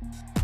Bye.